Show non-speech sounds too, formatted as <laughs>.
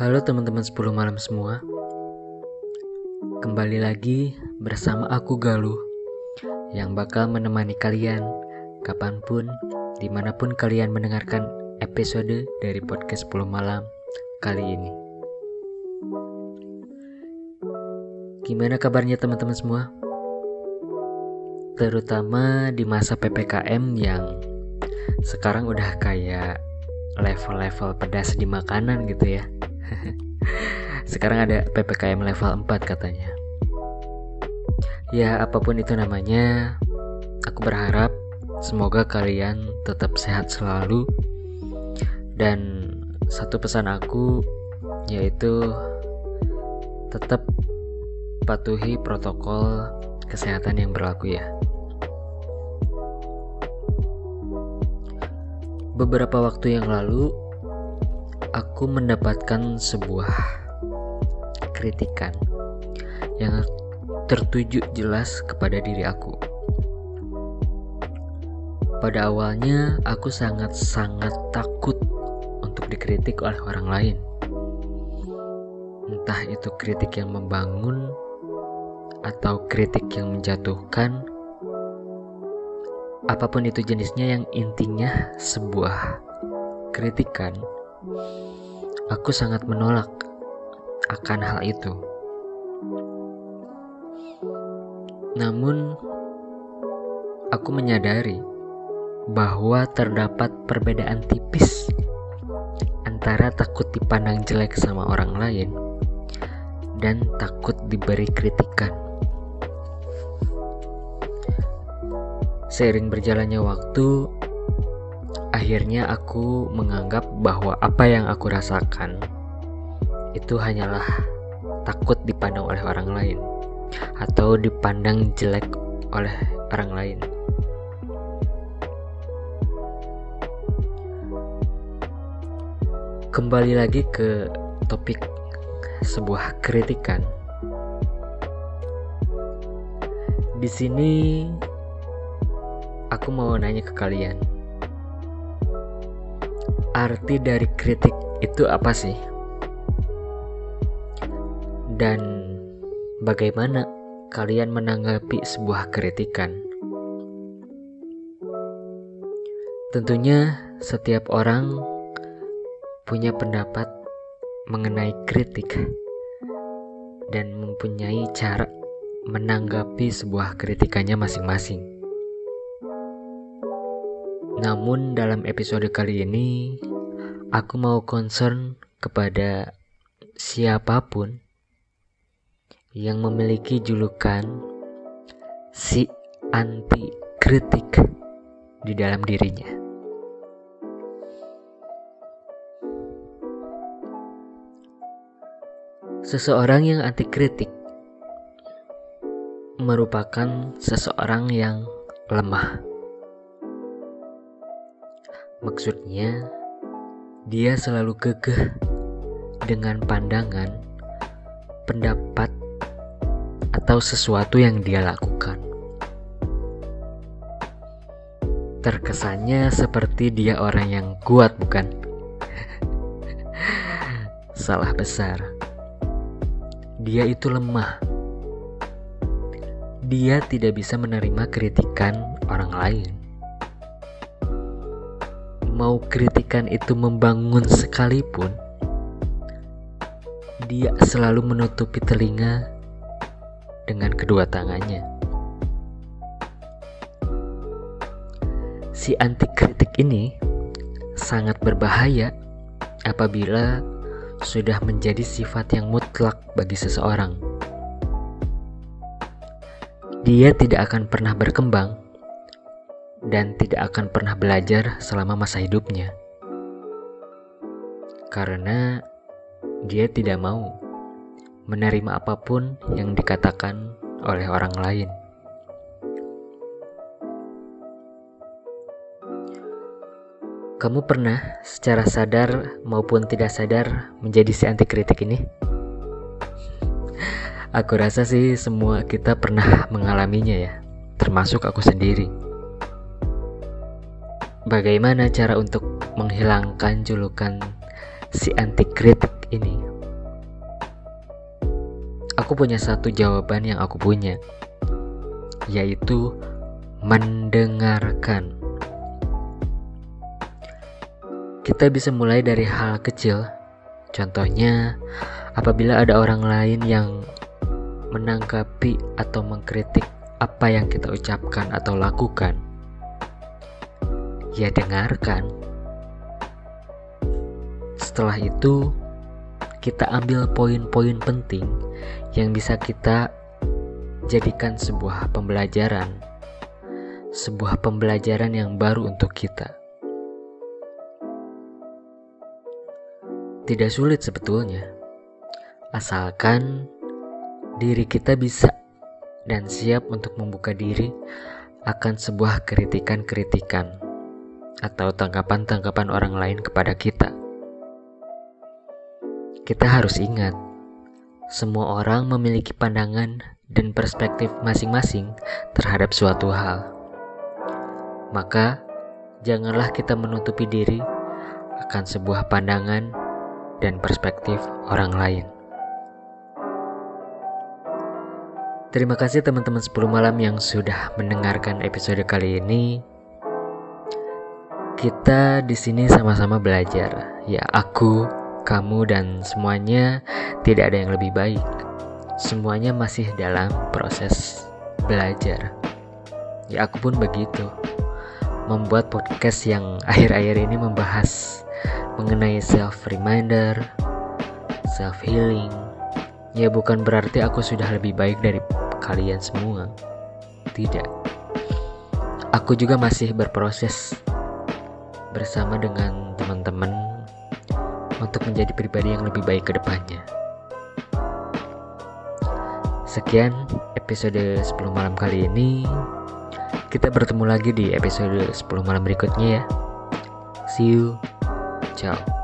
Halo teman-teman 10 malam semua Kembali lagi bersama aku Galuh Yang bakal menemani kalian Kapan pun, di mana pun kalian mendengarkan episode dari podcast 10 malam kali ini Gimana kabarnya teman-teman semua? Terutama di masa PPKM yang sekarang udah kayak level-level pedas di makanan gitu ya. <laughs> Sekarang ada PPKM level 4 katanya. Ya apa pun itu namanya aku berharap semoga kalian tetap sehat selalu. Dan satu pesan aku yaitu tetap patuhi protokol kesehatan yang berlaku ya Beberapa waktu yang lalu, aku mendapatkan sebuah kritikan yang tertuju jelas kepada diri aku. Pada awalnya, aku sangat-sangat takut untuk dikritik oleh orang lain. Entah itu kritik yang membangun atau kritik yang menjatuhkan apa pun itu jenisnya yang intinya sebuah kritikan, aku sangat menolak akan hal itu. Namun, aku menyadari bahwa terdapat perbedaan tipis antara takut dipandang jelek sama orang lain dan takut diberi kritikan. Seiring berjalannya waktu, akhirnya aku menganggap bahwa apa yang aku rasakan itu hanyalah takut dipandang oleh orang lain atau dipandang jelek oleh orang lain. Kembali lagi ke topik sebuah kritikan. Di sini aku mau nanya ke kalian. Arti dari kritik itu apa sih? Dan bagaimana kalian menanggapi sebuah kritikan? Tentunya setiap orang punya pendapat mengenai kritik dan mempunyai cara menanggapi sebuah kritikannya masing-masing. Namun dalam episode kali ini aku mau concern kepada siapa pun yang memiliki julukan si anti kritik di dalam dirinya. Seseorang yang anti kritik merupakan seseorang yang lemah. Maksudnya, dia selalu kekeh dengan pandangan, pendapat, atau sesuatu yang dia lakukan. Terkesannya seperti dia orang yang kuat, bukan? <laughs> Salah besar. Dia itu lemah. Dia tidak bisa menerima kritikan orang lain mau kritikan itu membangun sekalipun, dia selalu menutupi telinga dengan kedua tangannya. Si anti kritik ini sangat berbahaya apabila sudah menjadi sifat yang mutlak bagi seseorang. Dia tidak akan pernah berkembang dan tidak akan pernah belajar selama masa hidupnya. Karena dia tidak mau menerima apa pun yang dikatakan oleh orang lain. Kamu pernah secara sadar maupun tidak sadar menjadi si anti kritik ini? Aku rasa sih semua kita pernah mengalaminya ya, termasuk aku sendiri. Bagaimana cara untuk menghilangkan julukan si anti kritik ini? Aku punya satu jawaban yang aku punya, yaitu mendengarkan. Kita bisa mulai dari hal kecil, contohnya apabila ada orang lain yang menanggapi atau mengkritik apa yang kita ucapkan atau lakukan, ya dengarkan. Setelah itu, kita ambil poin-poin penting yang bisa kita jadikan sebuah pembelajaran, sebuah pembelajaran yang baru untuk kita. Tidak sulit sebetulnya, asalkan diri kita bisa dan siap untuk membuka diri akan sebuah kritikan-kritikan atau tanggapan-tanggapan orang lain kepada kita. Kita harus ingat, semua orang memiliki pandangan dan perspektif masing-masing terhadap suatu hal. Maka, janganlah kita menutupi diri akan sebuah pandangan dan perspektif orang lain. Terima kasih teman-teman 10 malam yang sudah mendengarkan episode kali ini. Kita di sini sama-sama belajar. Ya, aku kamu dan semuanya tidak ada yang lebih baik. Semuanya masih dalam proses belajar. Ya aku pun begitu. Membuat podcast yang akhir-akhir ini membahas mengenai self reminder, self healing. Ya bukan berarti aku sudah lebih baik dari kalian semua. Tidak. Aku juga masih berproses bersama dengan teman-teman untuk menjadi pribadi yang lebih baik ke depannya. Sekian episode 10 malam kali ini. Kita bertemu lagi di episode 10 malam berikutnya ya. See you. Ciao.